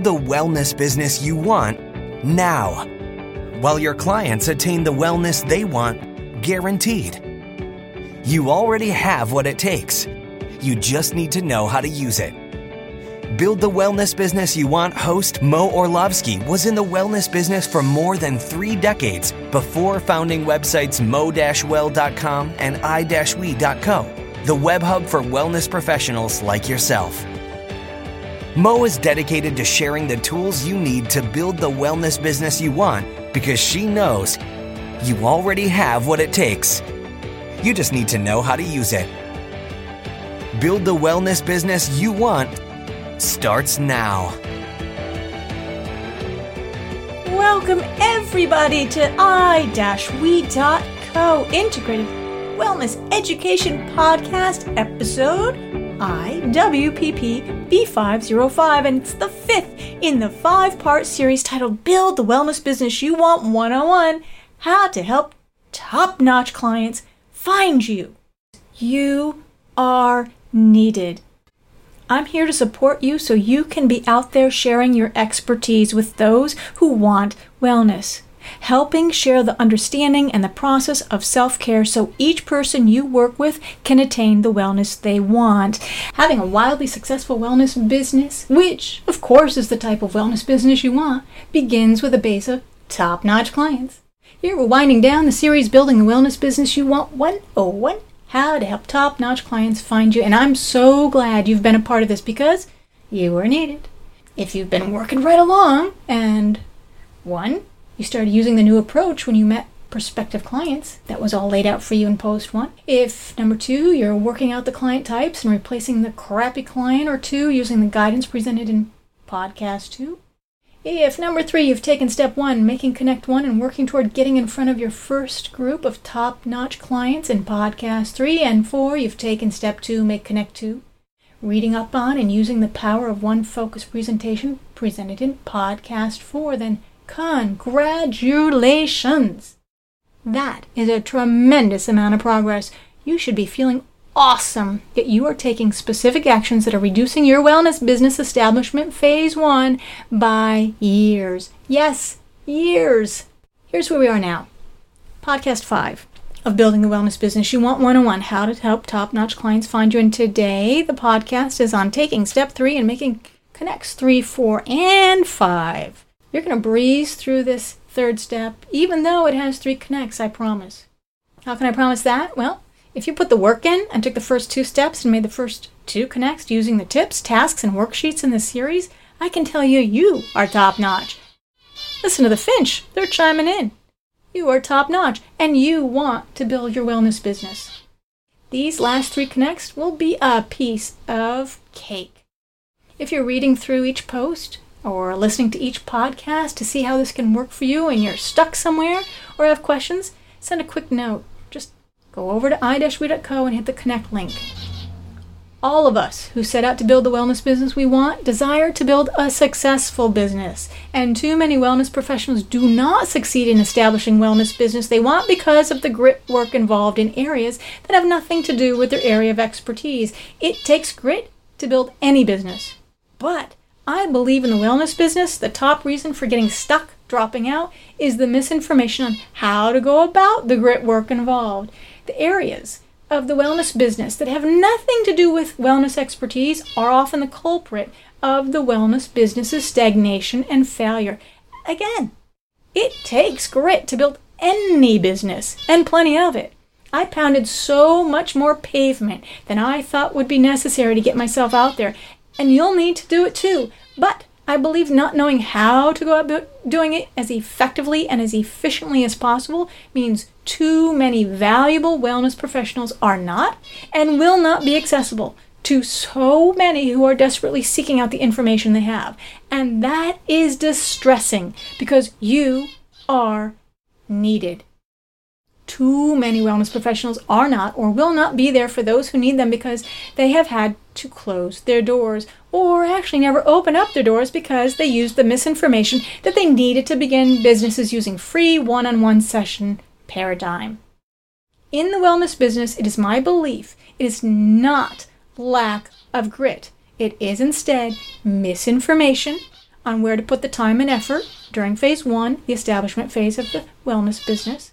The wellness business you want now, while your clients attain the wellness they want guaranteed. You already have what it takes. You just need to know how to use it. Build the wellness business you want host Mo Orlovsky was in the wellness business for more than three decades before founding websites mo-well.com and i-we.co, the web hub for wellness professionals like yourself. Mo is dedicated to sharing the tools you need to build the wellness business you want because she knows you already have what it takes. You just need to know how to use it. Build the wellness business you want starts now. Welcome, everybody, to i-we.co Integrated Wellness Education Podcast, episode IWPP B505, and it's the fifth in the five part series titled Build the Wellness Business You Want 101 How to Help Top Notch Clients Find You. You are needed. I'm here to support you so you can be out there sharing your expertise with those who want wellness, helping share the understanding and the process of self care so each person you work with can attain the wellness they want. Having a wildly successful wellness business, which, of course, is the type of wellness business you want, begins with a base of top notch clients. Here we're winding down the series Building the Wellness Business You Want 101 how to help top notch clients find you. And I'm so glad you've been a part of this because you are needed. If you've been working right along and one, you started using the new approach when you met prospective clients, that was all laid out for you in post one. If number two, you're working out the client types and replacing the crappy client or two using the guidance presented in podcast two, if number three, you've taken step one, making Connect One and working toward getting in front of your first group of top notch clients in podcast three, and four, you've taken step two, make Connect Two, reading up on and using the power of one focus presentation presented in podcast four, then congratulations! That is a tremendous amount of progress. You should be feeling awesome that you are taking specific actions that are reducing your wellness business establishment phase one by years. Yes, years. Here's where we are now. Podcast five of Building the Wellness Business You Want 101 How to Help Top Notch Clients Find You. And today, the podcast is on taking step three and making connects three, four, and five. You're going to breeze through this third step, even though it has three connects, I promise. How can I promise that? Well, if you put the work in and took the first two steps and made the first two connects using the tips, tasks, and worksheets in this series, I can tell you you are top notch. Listen to the Finch, they're chiming in. You are top notch and you want to build your wellness business. These last three connects will be a piece of cake. If you're reading through each post or listening to each podcast to see how this can work for you and you're stuck somewhere or have questions, send a quick note Just go over to i-we.co and hit the connect link. All of us who set out to build the wellness business we want desire to build a successful business. And too many wellness professionals do not succeed in establishing wellness business they want because of the grit work involved in areas that have nothing to do with their area of expertise. It takes grit to build any business. But I believe in the wellness business, the top reason for getting stuck, dropping out, is the misinformation on how to go about the grit work involved the areas of the wellness business that have nothing to do with wellness expertise are often the culprit of the wellness business's stagnation and failure. Again, it takes grit to build any business, and plenty of it. I pounded so much more pavement than I thought would be necessary to get myself out there, and you'll need to do it too. But I believe not knowing how to go about doing it as effectively and as efficiently as possible means too many valuable wellness professionals are not and will not be accessible to so many who are desperately seeking out the information they have. And that is distressing because you are needed. Too many wellness professionals are not or will not be there for those who need them because they have had to close their doors or actually never open up their doors because they used the misinformation that they needed to begin businesses using free one on one session paradigm. In the wellness business, it is my belief it is not lack of grit. It is instead misinformation, on where to put the time and effort during phase one, the establishment phase of the wellness business.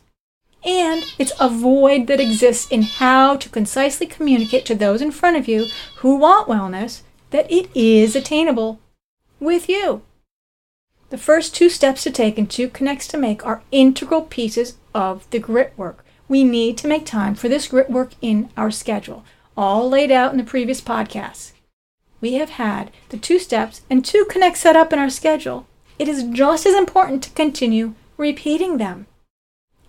And it's a void that exists in how to concisely communicate to those in front of you who want wellness that it is attainable with you. The first two steps to take and two connects to make are integral pieces of the grit work. We need to make time for this grit work in our schedule, all laid out in the previous podcasts. We have had the two steps and two connects set up in our schedule. It is just as important to continue repeating them.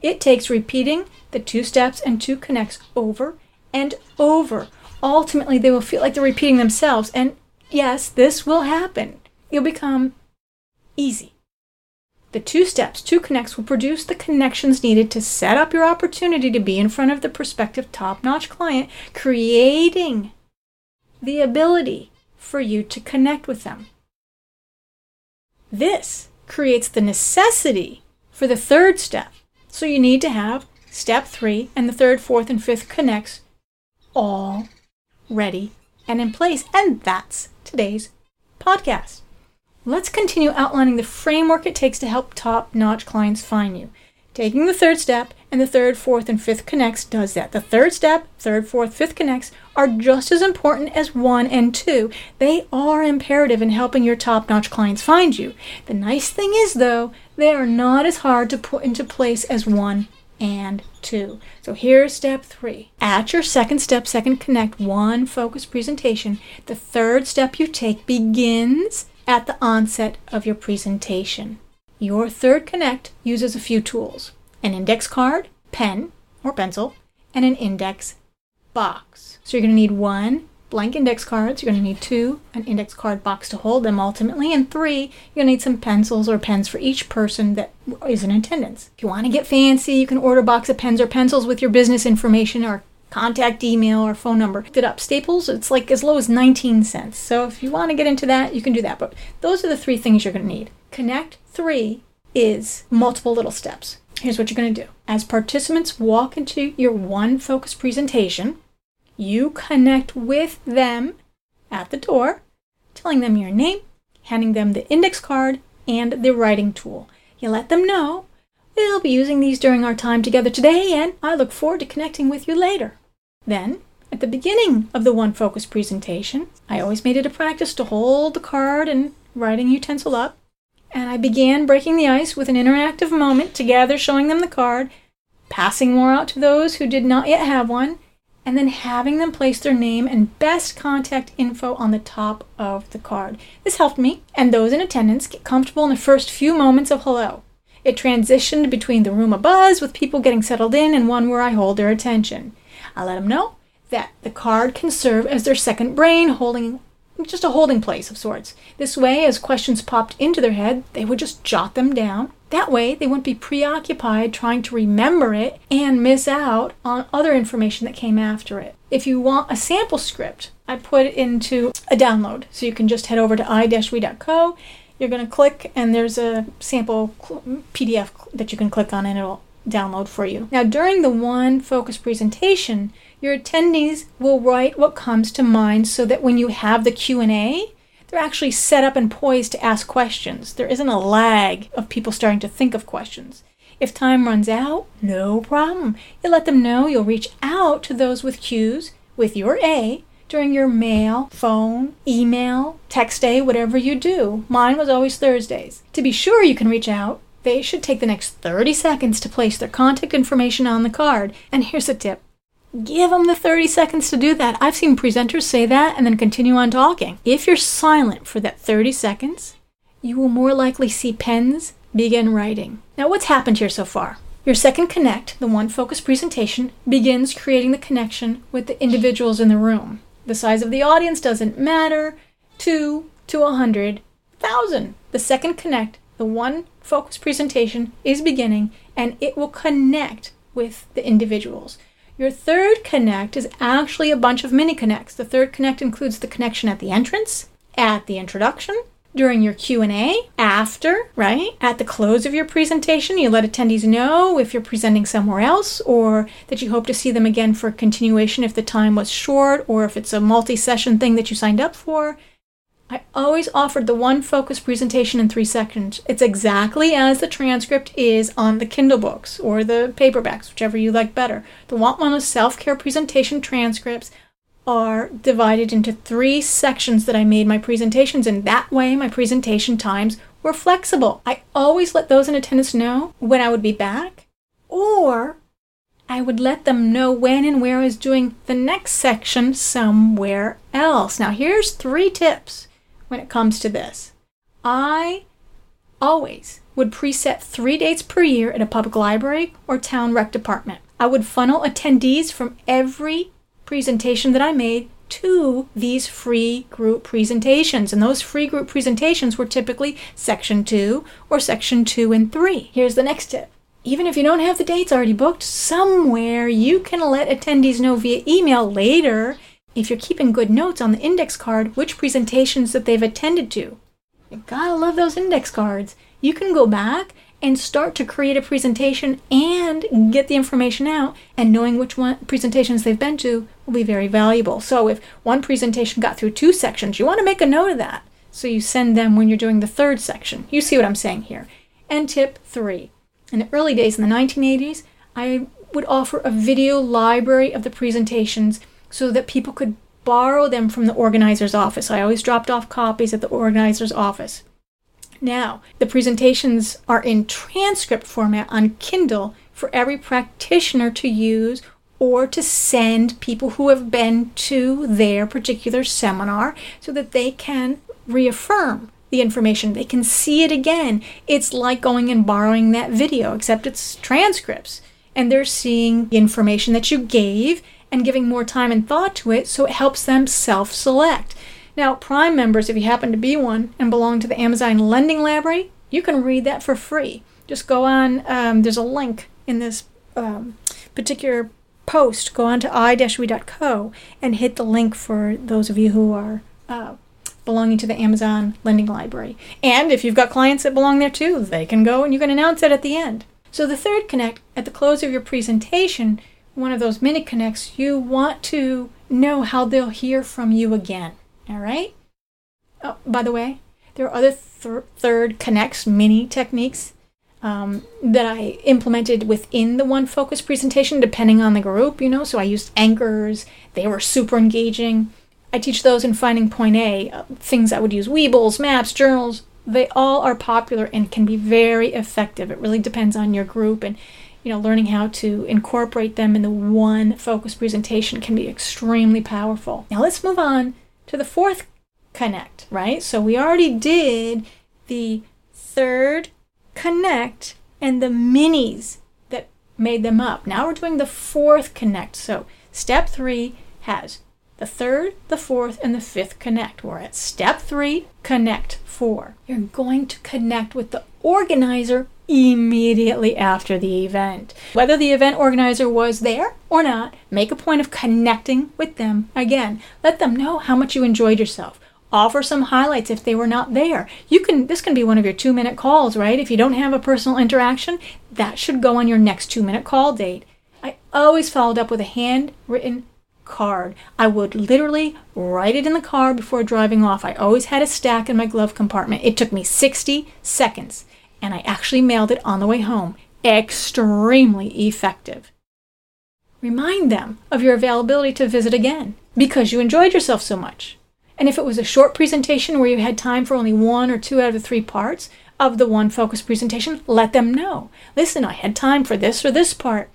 It takes repeating the two steps and two connects over and over. Ultimately, they will feel like they're repeating themselves. And yes, this will happen. You'll become easy. The two steps, two connects, will produce the connections needed to set up your opportunity to be in front of the prospective top notch client, creating the ability for you to connect with them. This creates the necessity for the third step. So you need to have step three and the third, fourth, and fifth connects all ready and in place. And that's today's podcast. Let's continue outlining the framework it takes to help top notch clients find you. Taking the third step and the third, fourth, and fifth connects does that. The third step, third, fourth, fifth connects are just as important as one and two. They are imperative in helping your top notch clients find you. The nice thing is, though, they are not as hard to put into place as one and two. So here's step three. At your second step, second connect, one focus presentation, the third step you take begins at the onset of your presentation. Your third connect uses a few tools an index card, pen or pencil, and an index box. So you're going to need one blank index cards, you're going to need two, an index card box to hold them ultimately, and three, you're going to need some pencils or pens for each person that is in attendance. If you want to get fancy, you can order a box of pens or pencils with your business information or contact email or phone number. It up. Staples, it's like as low as 19 cents. So if you want to get into that, you can do that. But those are the three things you're going to need. Connect three is multiple little steps. Here's what you're going to do. As participants walk into your one focus presentation, you connect with them at the door, telling them your name, handing them the index card, and the writing tool. You let them know We'll be using these during our time together today, and I look forward to connecting with you later. Then, at the beginning of the One Focus presentation, I always made it a practice to hold the card and writing utensil up, and I began breaking the ice with an interactive moment together showing them the card, passing more out to those who did not yet have one, and then having them place their name and best contact info on the top of the card. This helped me and those in attendance get comfortable in the first few moments of hello. It transitioned between the room abuzz with people getting settled in and one where I hold their attention. I let them know that the card can serve as their second brain, holding just a holding place of sorts. This way, as questions popped into their head, they would just jot them down. That way, they wouldn't be preoccupied trying to remember it and miss out on other information that came after it. If you want a sample script, I put it into a download. So you can just head over to i-we.co you're going to click and there's a sample PDF that you can click on and it'll download for you. Now during the one focus presentation, your attendees will write what comes to mind so that when you have the Q&A, they're actually set up and poised to ask questions. There isn't a lag of people starting to think of questions. If time runs out, no problem. You let them know you'll reach out to those with Q's with your A during your mail, phone, email, text day, whatever you do. Mine was always Thursdays. To be sure you can reach out, they should take the next 30 seconds to place their contact information on the card. And here's a tip give them the 30 seconds to do that. I've seen presenters say that and then continue on talking. If you're silent for that 30 seconds, you will more likely see pens begin writing. Now, what's happened here so far? Your second connect, the one focus presentation, begins creating the connection with the individuals in the room. The size of the audience doesn't matter. Two to a hundred thousand. The second connect, the one focus presentation is beginning and it will connect with the individuals. Your third connect is actually a bunch of mini connects. The third connect includes the connection at the entrance, at the introduction, during your Q&A, after, right? At the close of your presentation, you let attendees know if you're presenting somewhere else or that you hope to see them again for continuation if the time was short or if it's a multi-session thing that you signed up for. I always offered the one focus presentation in three sections. It's exactly as the transcript is on the Kindle books or the paperbacks, whichever you like better. The Want Wellness Self Care presentation transcripts are divided into three sections that I made my presentations in. That way, my presentation times were flexible. I always let those in attendance know when I would be back, or I would let them know when and where I was doing the next section somewhere else. Now, here's three tips when it comes to this. I always would preset three dates per year at a public library or town rec department. I would funnel attendees from every presentation that I made to these free group presentations. And those free group presentations were typically section two or section two and three. Here's the next tip. Even if you don't have the dates already booked, somewhere you can let attendees know via email later if you're keeping good notes on the index card, which presentations that they've attended to. You gotta love those index cards. You can go back and start to create a presentation and get the information out and knowing which one presentations they've been to will be very valuable. So if one presentation got through two sections, you want to make a note of that. So you send them when you're doing the third section. You see what I'm saying here. And tip 3. In the early days in the 1980s, I would offer a video library of the presentations so that people could borrow them from the organizer's office. I always dropped off copies at the organizer's office. Now, the presentations are in transcript format on Kindle for every practitioner to use or to send people who have been to their particular seminar so that they can reaffirm the information. They can see it again. It's like going and borrowing that video, except it's transcripts. And they're seeing the information that you gave and giving more time and thought to it so it helps them self select. Now, Prime members, if you happen to be one and belong to the Amazon Lending Library, you can read that for free. Just go on, um, there's a link in this um, particular post. Go on to i-we.co and hit the link for those of you who are uh, belonging to the Amazon Lending Library. And if you've got clients that belong there too, they can go and you can announce it at the end. So the third connect, at the close of your presentation, one of those mini connects, you want to know how they'll hear from you again. All right? Oh, by the way, there are other th- third connects, mini techniques um, that I implemented within the one focus presentation, depending on the group, you know. So I used anchors, they were super engaging. I teach those in Finding Point A, uh, things I would use Weebles, maps, journals. They all are popular and can be very effective. It really depends on your group and you know, learning how to incorporate them in the one focus presentation can be extremely powerful. Now let's move on to the fourth connect, right? So we already did the third connect and the minis that made them up. Now we're doing the fourth connect. So step three has the third, the fourth, and the fifth connect. We're at step three, connect four. You're going to connect with the organizer immediately after the event. Whether the event organizer was there or not, make a point of connecting with them again. Let them know how much you enjoyed yourself. Offer some highlights if they were not there. You can this can be one of your 2-minute calls, right? If you don't have a personal interaction, that should go on your next 2-minute call date. I always followed up with a handwritten card. I would literally write it in the car before driving off. I always had a stack in my glove compartment. It took me 60 seconds and I actually mailed it on the way home. Extremely effective. Remind them of your availability to visit again because you enjoyed yourself so much. And if it was a short presentation where you had time for only one or two out of the three parts of the one focus presentation, let them know. Listen, I had time for this or this part.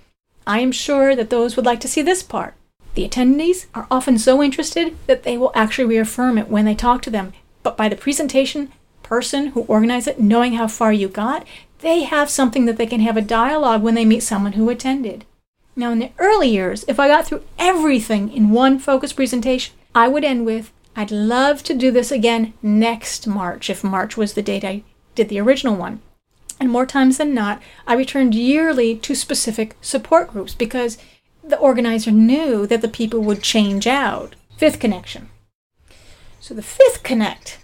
I am sure that those would like to see this part. The attendees are often so interested that they will actually reaffirm it when they talk to them. But by the presentation, person who organized it, knowing how far you got, they have something that they can have a dialogue when they meet someone who attended. Now, in the early years, if I got through everything in one focus presentation, I would end with, I'd love to do this again next March, if March was the date I did the original one. And more times than not, I returned yearly to specific support groups because the organizer knew that the people would change out. Fifth connection. So the fifth connect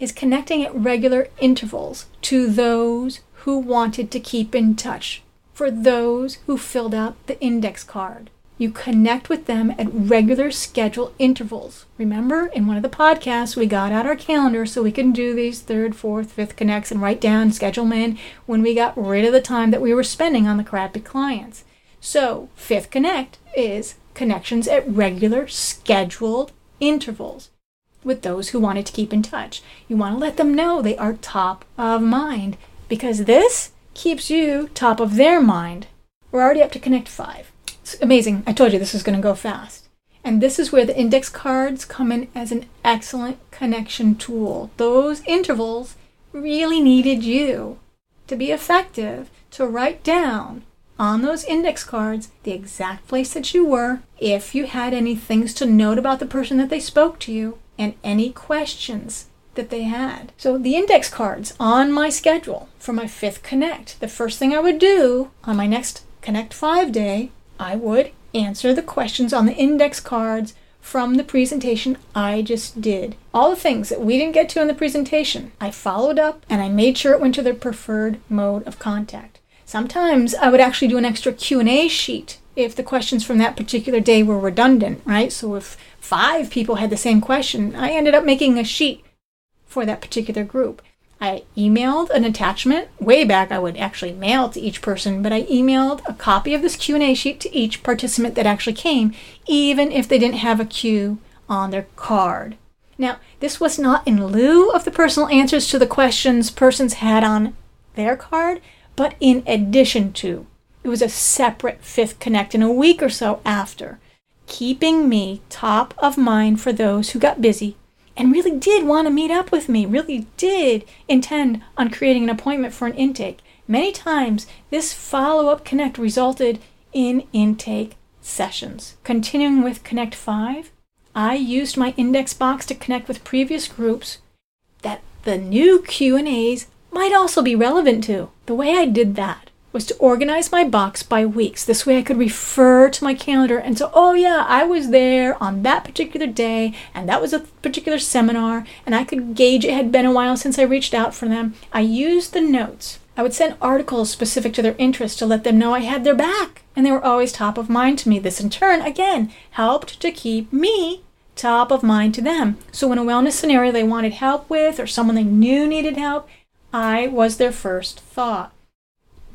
is connecting at regular intervals to those who wanted to keep in touch, for those who filled out the index card. You connect with them at regular scheduled intervals. Remember, in one of the podcasts, we got out our calendar so we can do these third, fourth, fifth connects and write down, schedule them in when we got rid of the time that we were spending on the crappy clients. So, fifth connect is connections at regular scheduled intervals with those who wanted to keep in touch. You want to let them know they are top of mind because this keeps you top of their mind. We're already up to Connect 5. It's amazing. I told you this was going to go fast. And this is where the index cards come in as an excellent connection tool. Those intervals really needed you to be effective to write down on those index cards the exact place that you were, if you had any things to note about the person that they spoke to you, and any questions that they had. So the index cards on my schedule for my fifth connect, the first thing I would do on my next Connect 5 day I would answer the questions on the index cards from the presentation I just did. All the things that we didn't get to in the presentation, I followed up and I made sure it went to their preferred mode of contact. Sometimes I would actually do an extra Q&A sheet if the questions from that particular day were redundant, right? So if 5 people had the same question, I ended up making a sheet for that particular group. I emailed an attachment. Way back, I would actually mail to each person, but I emailed a copy of this Q&A sheet to each participant that actually came, even if they didn't have a Q on their card. Now, this was not in lieu of the personal answers to the questions persons had on their card, but in addition to. It was a separate fifth connect in a week or so after, keeping me top of mind for those who got busy and really did want to meet up with me, really did intend on creating an appointment for an intake. Many times, this follow up connect resulted in intake sessions. Continuing with Connect 5, I used my index box to connect with previous groups that the new Q&As might also be relevant to. The way I did that was to organize my box by weeks. This way I could refer to my calendar and say, oh, yeah, I was there on that particular day, and that was a particular seminar, and I could gauge it had been a while since I reached out for them. I used the notes. I would send articles specific to their interest to let them know I had their back, and they were always top of mind to me. This, in turn, again, helped to keep me top of mind to them. So, in a wellness scenario they wanted help with or someone they knew needed help, I was their first thought.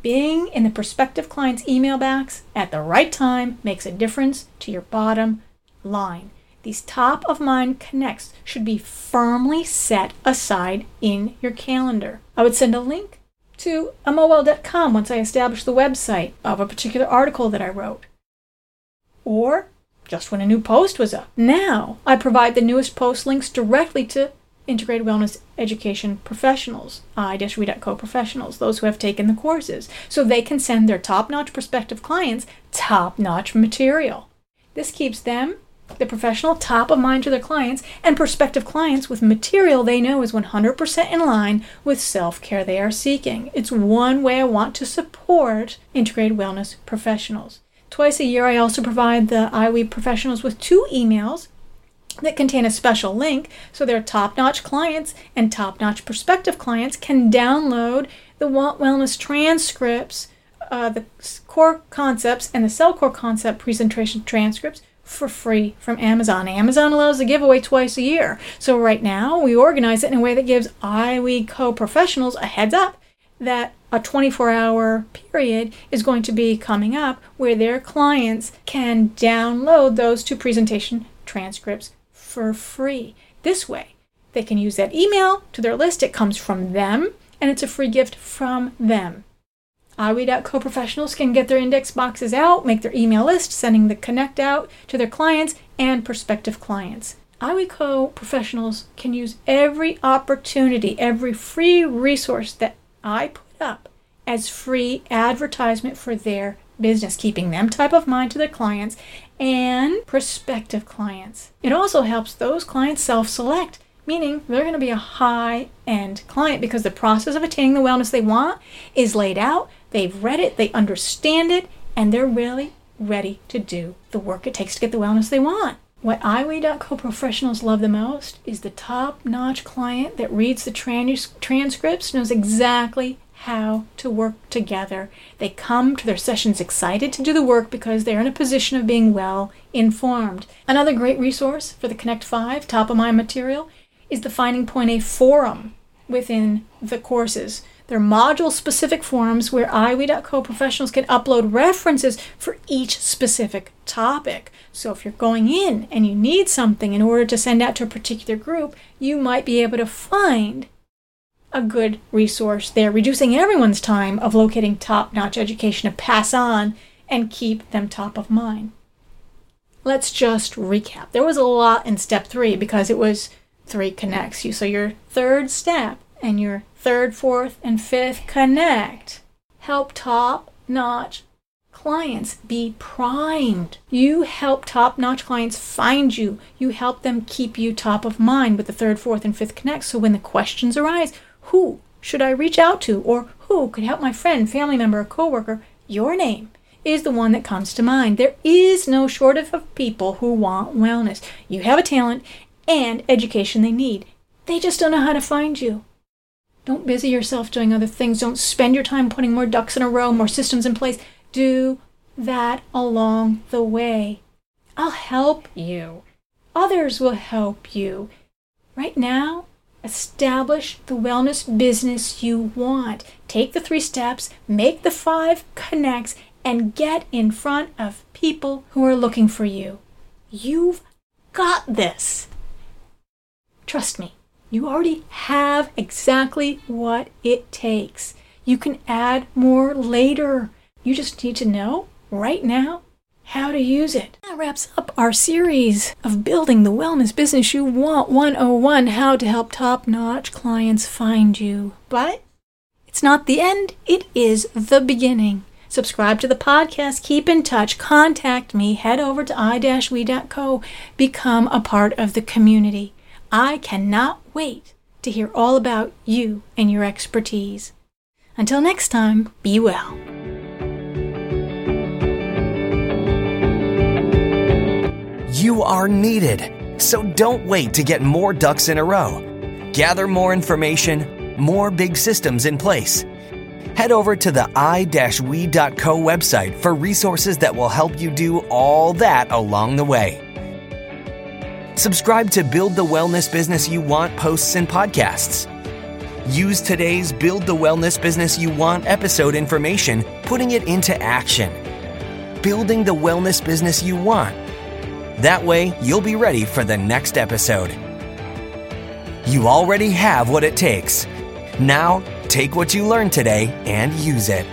Being in the prospective client's email box at the right time makes a difference to your bottom line. These top of mind connects should be firmly set aside in your calendar. I would send a link to amowell.com once I establish the website of a particular article that I wrote. Or just when a new post was up. Now I provide the newest post links directly to integrated wellness education professionals, i-we.co professionals, those who have taken the courses, so they can send their top-notch prospective clients top-notch material. This keeps them, the professional, top of mind to their clients and prospective clients with material they know is 100% in line with self-care they are seeking. It's one way I want to support integrated wellness professionals. Twice a year, I also provide the iWeave professionals with two emails that contain a special link so their top notch clients and top notch prospective clients can download the Want Wellness transcripts, uh, the core concepts, and the self care concept presentation transcripts for free from Amazon. Amazon allows a giveaway twice a year. So right now we organize it in a way that gives iWeave Co professionals a heads up that a 24 hour period is going to be coming up where their clients can download those two presentation transcripts for free. This way, they can use that email to their list. It comes from them, and it's a free gift from them. iWeave.co professionals can get their index boxes out, make their email list, sending the connect out to their clients and prospective clients. iWeave.co professionals can use every opportunity, every free resource that I put up as free advertisement for their business, keeping them top of mind to their clients and prospective clients. It also helps those clients self select, meaning they're going to be a high end client because the process of attaining the wellness they want is laid out, they've read it, they understand it, and they're really ready to do the work it takes to get the wellness they want. What iWeave.co professionals love the most is the top notch client that reads the trans- transcripts, knows exactly how to work together. They come to their sessions excited to do the work because they're in a position of being well informed. Another great resource for the Connect 5 top of mind material is the Finding Point A forum within the courses. They're module specific forums where iwe.co professionals can upload references for each specific topic. So if you're going in and you need something in order to send out to a particular group, you might be able to find a good resource there, reducing everyone's time of locating top notch education to pass on and keep them top of mind. Let's just recap. There was a lot in step three because it was three connects you. So your third step and your third, fourth, and fifth connect. Help top notch clients be primed. You help top notch clients find you. You help them keep you top of mind with the third, fourth, and fifth connect. So when the questions arise, who should I reach out to? Or who could help my friend, family member, or coworker? Your name is the one that comes to mind. There is no shortage of people who want wellness. You have a talent and education they need. They just don't know how to find you. Don't busy yourself doing other things. Don't spend your time putting more ducks in a row, more systems in place. Do that along the way. I'll help you. Others will help you. Right now, establish the wellness business you want. Take the three steps, make the five connects, and get in front of people who are looking for you. You've got this. Trust me, you already have exactly what it takes. You can add more later. You just need to know right now how to use it. That wraps up our series of building the wellness business you want 101 how to help top notch clients find you. But it's not the end, it is the beginning. Subscribe to the podcast, keep in touch, contact me, head over to i-we.co, become a part of the community. I cannot wait to hear all about you and your expertise. Until next time, be well. You are needed, so don't wait to get more ducks in a row. Gather more information, more big systems in place. Head over to the i-we.co website for resources that will help you do all that along the way. Subscribe to Build the Wellness Business You Want posts and podcasts. Use today's Build the Wellness Business You Want episode information, putting it into action. Building the wellness business you want. That way, you'll be ready for the next episode. You already have what it takes. Now, take what you learned today and use it.